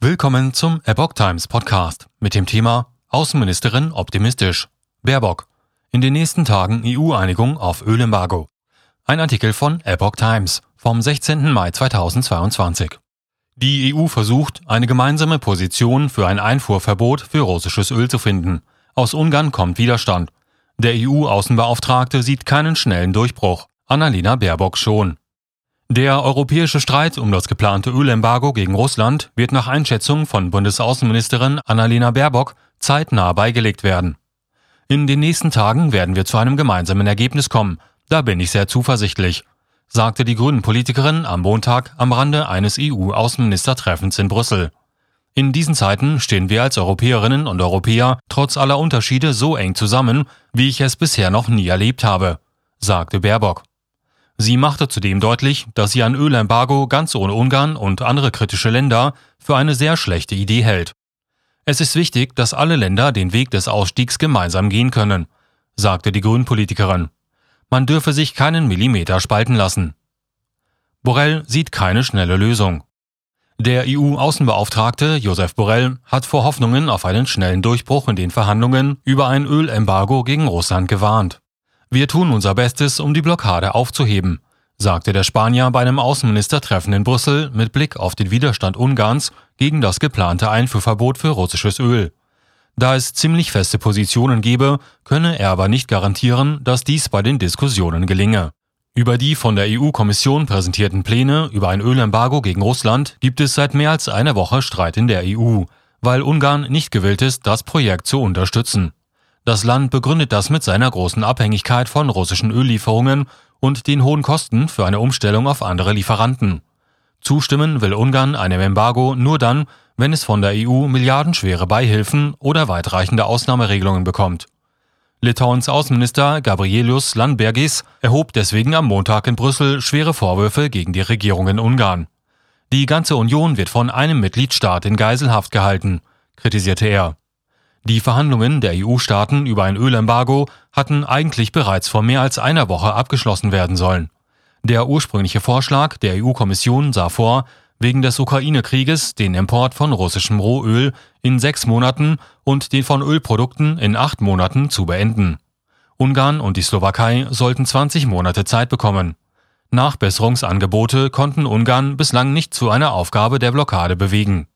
Willkommen zum Epoch Times Podcast mit dem Thema Außenministerin optimistisch. Baerbock. In den nächsten Tagen EU-Einigung auf Ölembargo. Ein Artikel von Epoch Times vom 16. Mai 2022. Die EU versucht, eine gemeinsame Position für ein Einfuhrverbot für russisches Öl zu finden. Aus Ungarn kommt Widerstand. Der EU-Außenbeauftragte sieht keinen schnellen Durchbruch. Annalena Baerbock schon. Der europäische Streit um das geplante Ölembargo gegen Russland wird nach Einschätzung von Bundesaußenministerin Annalena Baerbock zeitnah beigelegt werden. In den nächsten Tagen werden wir zu einem gemeinsamen Ergebnis kommen, da bin ich sehr zuversichtlich, sagte die Grünen-Politikerin am Montag am Rande eines EU-Außenministertreffens in Brüssel. In diesen Zeiten stehen wir als Europäerinnen und Europäer trotz aller Unterschiede so eng zusammen, wie ich es bisher noch nie erlebt habe, sagte Baerbock. Sie machte zudem deutlich, dass sie ein Ölembargo ganz ohne Ungarn und andere kritische Länder für eine sehr schlechte Idee hält. Es ist wichtig, dass alle Länder den Weg des Ausstiegs gemeinsam gehen können, sagte die Grünpolitikerin. Man dürfe sich keinen Millimeter spalten lassen. Borrell sieht keine schnelle Lösung. Der EU-Außenbeauftragte Josef Borrell hat vor Hoffnungen auf einen schnellen Durchbruch in den Verhandlungen über ein Ölembargo gegen Russland gewarnt. Wir tun unser Bestes, um die Blockade aufzuheben, sagte der Spanier bei einem Außenministertreffen in Brüssel mit Blick auf den Widerstand Ungarns gegen das geplante Einfuhrverbot für russisches Öl. Da es ziemlich feste Positionen gebe, könne er aber nicht garantieren, dass dies bei den Diskussionen gelinge. Über die von der EU-Kommission präsentierten Pläne über ein Ölembargo gegen Russland gibt es seit mehr als einer Woche Streit in der EU, weil Ungarn nicht gewillt ist, das Projekt zu unterstützen. Das Land begründet das mit seiner großen Abhängigkeit von russischen Öllieferungen und den hohen Kosten für eine Umstellung auf andere Lieferanten. Zustimmen will Ungarn einem Embargo nur dann, wenn es von der EU milliardenschwere Beihilfen oder weitreichende Ausnahmeregelungen bekommt. Litauens Außenminister Gabrielius Landsbergis erhob deswegen am Montag in Brüssel schwere Vorwürfe gegen die Regierung in Ungarn. Die ganze Union wird von einem Mitgliedstaat in Geiselhaft gehalten, kritisierte er. Die Verhandlungen der EU-Staaten über ein Ölembargo hatten eigentlich bereits vor mehr als einer Woche abgeschlossen werden sollen. Der ursprüngliche Vorschlag der EU-Kommission sah vor, wegen des Ukraine-Krieges den Import von russischem Rohöl in sechs Monaten und den von Ölprodukten in acht Monaten zu beenden. Ungarn und die Slowakei sollten 20 Monate Zeit bekommen. Nachbesserungsangebote konnten Ungarn bislang nicht zu einer Aufgabe der Blockade bewegen.